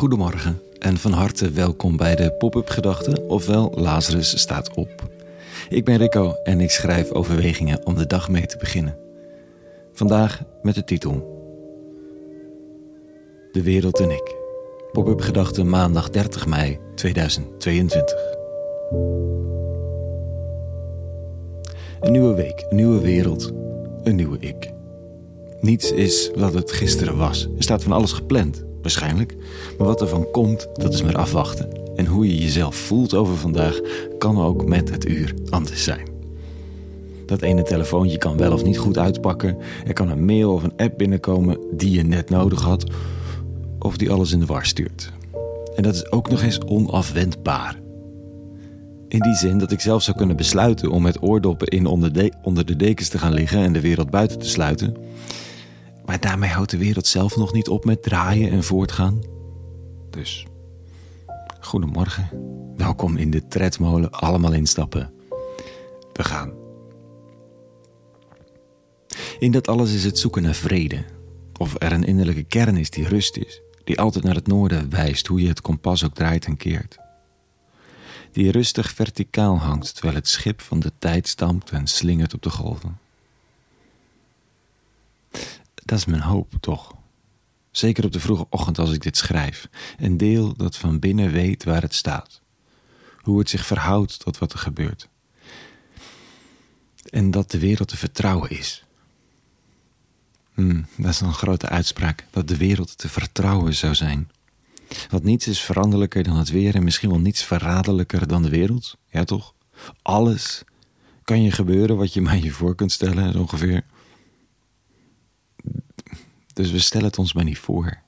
Goedemorgen en van harte welkom bij de Pop-up Gedachten, ofwel Lazarus staat op. Ik ben Rico en ik schrijf overwegingen om de dag mee te beginnen. Vandaag met de titel De wereld en ik. Pop-up Gedachten maandag 30 mei 2022. Een nieuwe week, een nieuwe wereld, een nieuwe ik. Niets is wat het gisteren was. Er staat van alles gepland, waarschijnlijk. Maar wat er van komt, dat is maar afwachten. En hoe je jezelf voelt over vandaag kan ook met het uur anders zijn. Dat ene telefoontje kan wel of niet goed uitpakken. Er kan een mail of een app binnenkomen die je net nodig had. Of die alles in de war stuurt. En dat is ook nog eens onafwendbaar. In die zin dat ik zelf zou kunnen besluiten om met oordoppen in onder de, onder de dekens te gaan liggen en de wereld buiten te sluiten. Maar daarmee houdt de wereld zelf nog niet op met draaien en voortgaan. Dus, goedemorgen. Welkom in de tredmolen. Allemaal instappen. We gaan. In dat alles is het zoeken naar vrede. Of er een innerlijke kern is die rust is. Die altijd naar het noorden wijst, hoe je het kompas ook draait en keert. Die rustig verticaal hangt terwijl het schip van de tijd stampt en slingert op de golven. Dat is mijn hoop, toch? Zeker op de vroege ochtend als ik dit schrijf. Een deel dat van binnen weet waar het staat. Hoe het zich verhoudt tot wat er gebeurt. En dat de wereld te vertrouwen is. Hmm, dat is een grote uitspraak. Dat de wereld te vertrouwen zou zijn. Want niets is veranderlijker dan het weer en misschien wel niets verraderlijker dan de wereld. Ja, toch? Alles kan je gebeuren wat je maar je voor kunt stellen, ongeveer. Dus we stellen het ons maar niet voor.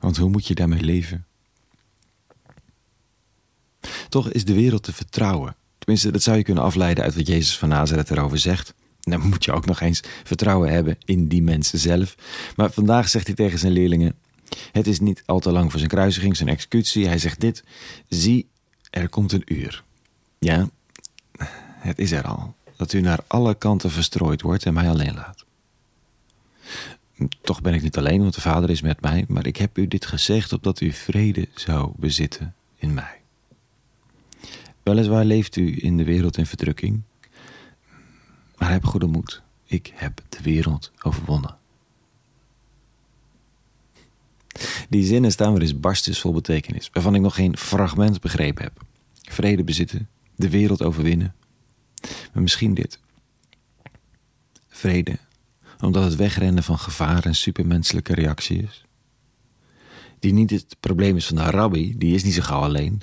Want hoe moet je daarmee leven? Toch is de wereld te vertrouwen. Tenminste, dat zou je kunnen afleiden uit wat Jezus van Nazareth erover zegt. Dan moet je ook nog eens vertrouwen hebben in die mensen zelf. Maar vandaag zegt hij tegen zijn leerlingen: Het is niet al te lang voor zijn kruisiging, zijn executie. Hij zegt dit: Zie, er komt een uur. Ja, het is er al. Dat u naar alle kanten verstrooid wordt en mij alleen laat. Toch ben ik niet alleen, want de Vader is met mij, maar ik heb u dit gezegd opdat u vrede zou bezitten in mij. Weliswaar leeft u in de wereld in verdrukking, maar heb goede moed. Ik heb de wereld overwonnen. Die zinnen staan weer eens barstens vol betekenis, waarvan ik nog geen fragment begrepen heb. Vrede bezitten, de wereld overwinnen. Maar misschien dit. Vrede omdat het wegrennen van gevaar een supermenselijke reactie is. Die niet het probleem is van de rabbi, die is niet zo gauw alleen,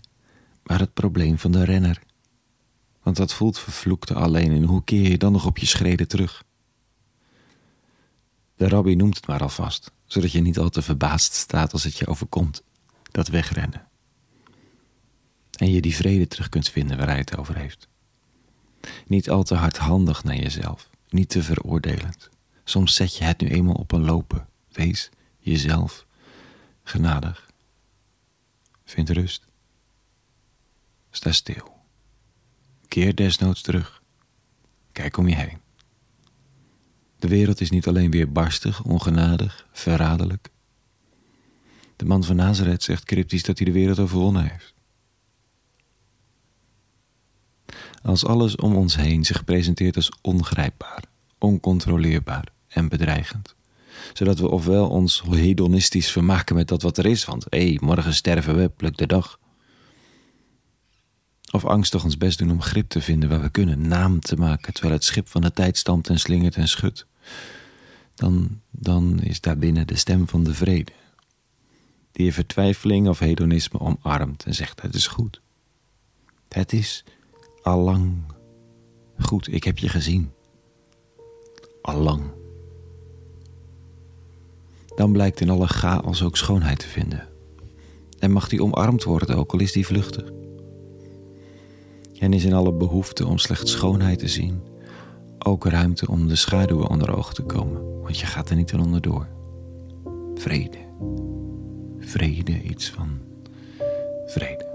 maar het probleem van de renner. Want dat voelt vervloekte alleen en hoe keer je dan nog op je schreden terug? De rabbi noemt het maar alvast, zodat je niet al te verbaasd staat als het je overkomt, dat wegrennen. En je die vrede terug kunt vinden waar hij het over heeft. Niet al te hardhandig naar jezelf, niet te veroordelend. Soms zet je het nu eenmaal op een lopen. Wees jezelf genadig. Vind rust. Sta stil. Keer desnoods terug. Kijk om je heen. De wereld is niet alleen weer barstig, ongenadig, verraderlijk. De man van Nazareth zegt cryptisch dat hij de wereld overwonnen heeft. Als alles om ons heen zich presenteert als ongrijpbaar, oncontroleerbaar en bedreigend. Zodat we ofwel ons hedonistisch vermaken met dat wat er is, want hé, hey, morgen sterven we, pluk de dag. Of angstig ons best doen om grip te vinden waar we kunnen, naam te maken, terwijl het schip van de tijd stampt en slingert en schudt. Dan, dan is daar binnen de stem van de vrede, die je vertwijfeling of hedonisme omarmt en zegt: Het is goed. Het is allang goed, ik heb je gezien allang. Dan blijkt in alle chaos ook schoonheid te vinden. En mag die omarmd worden, ook al is die vluchtig. En is in alle behoefte om slechts schoonheid te zien ook ruimte om de schaduwen onder ogen te komen, want je gaat er niet aan onderdoor. Vrede. Vrede, iets van vrede.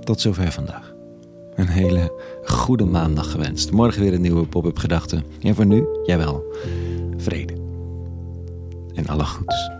Tot zover vandaag een hele goede maandag gewenst. Morgen weer een nieuwe pop-up gedachte. En voor nu, jawel, vrede. en alle goeds.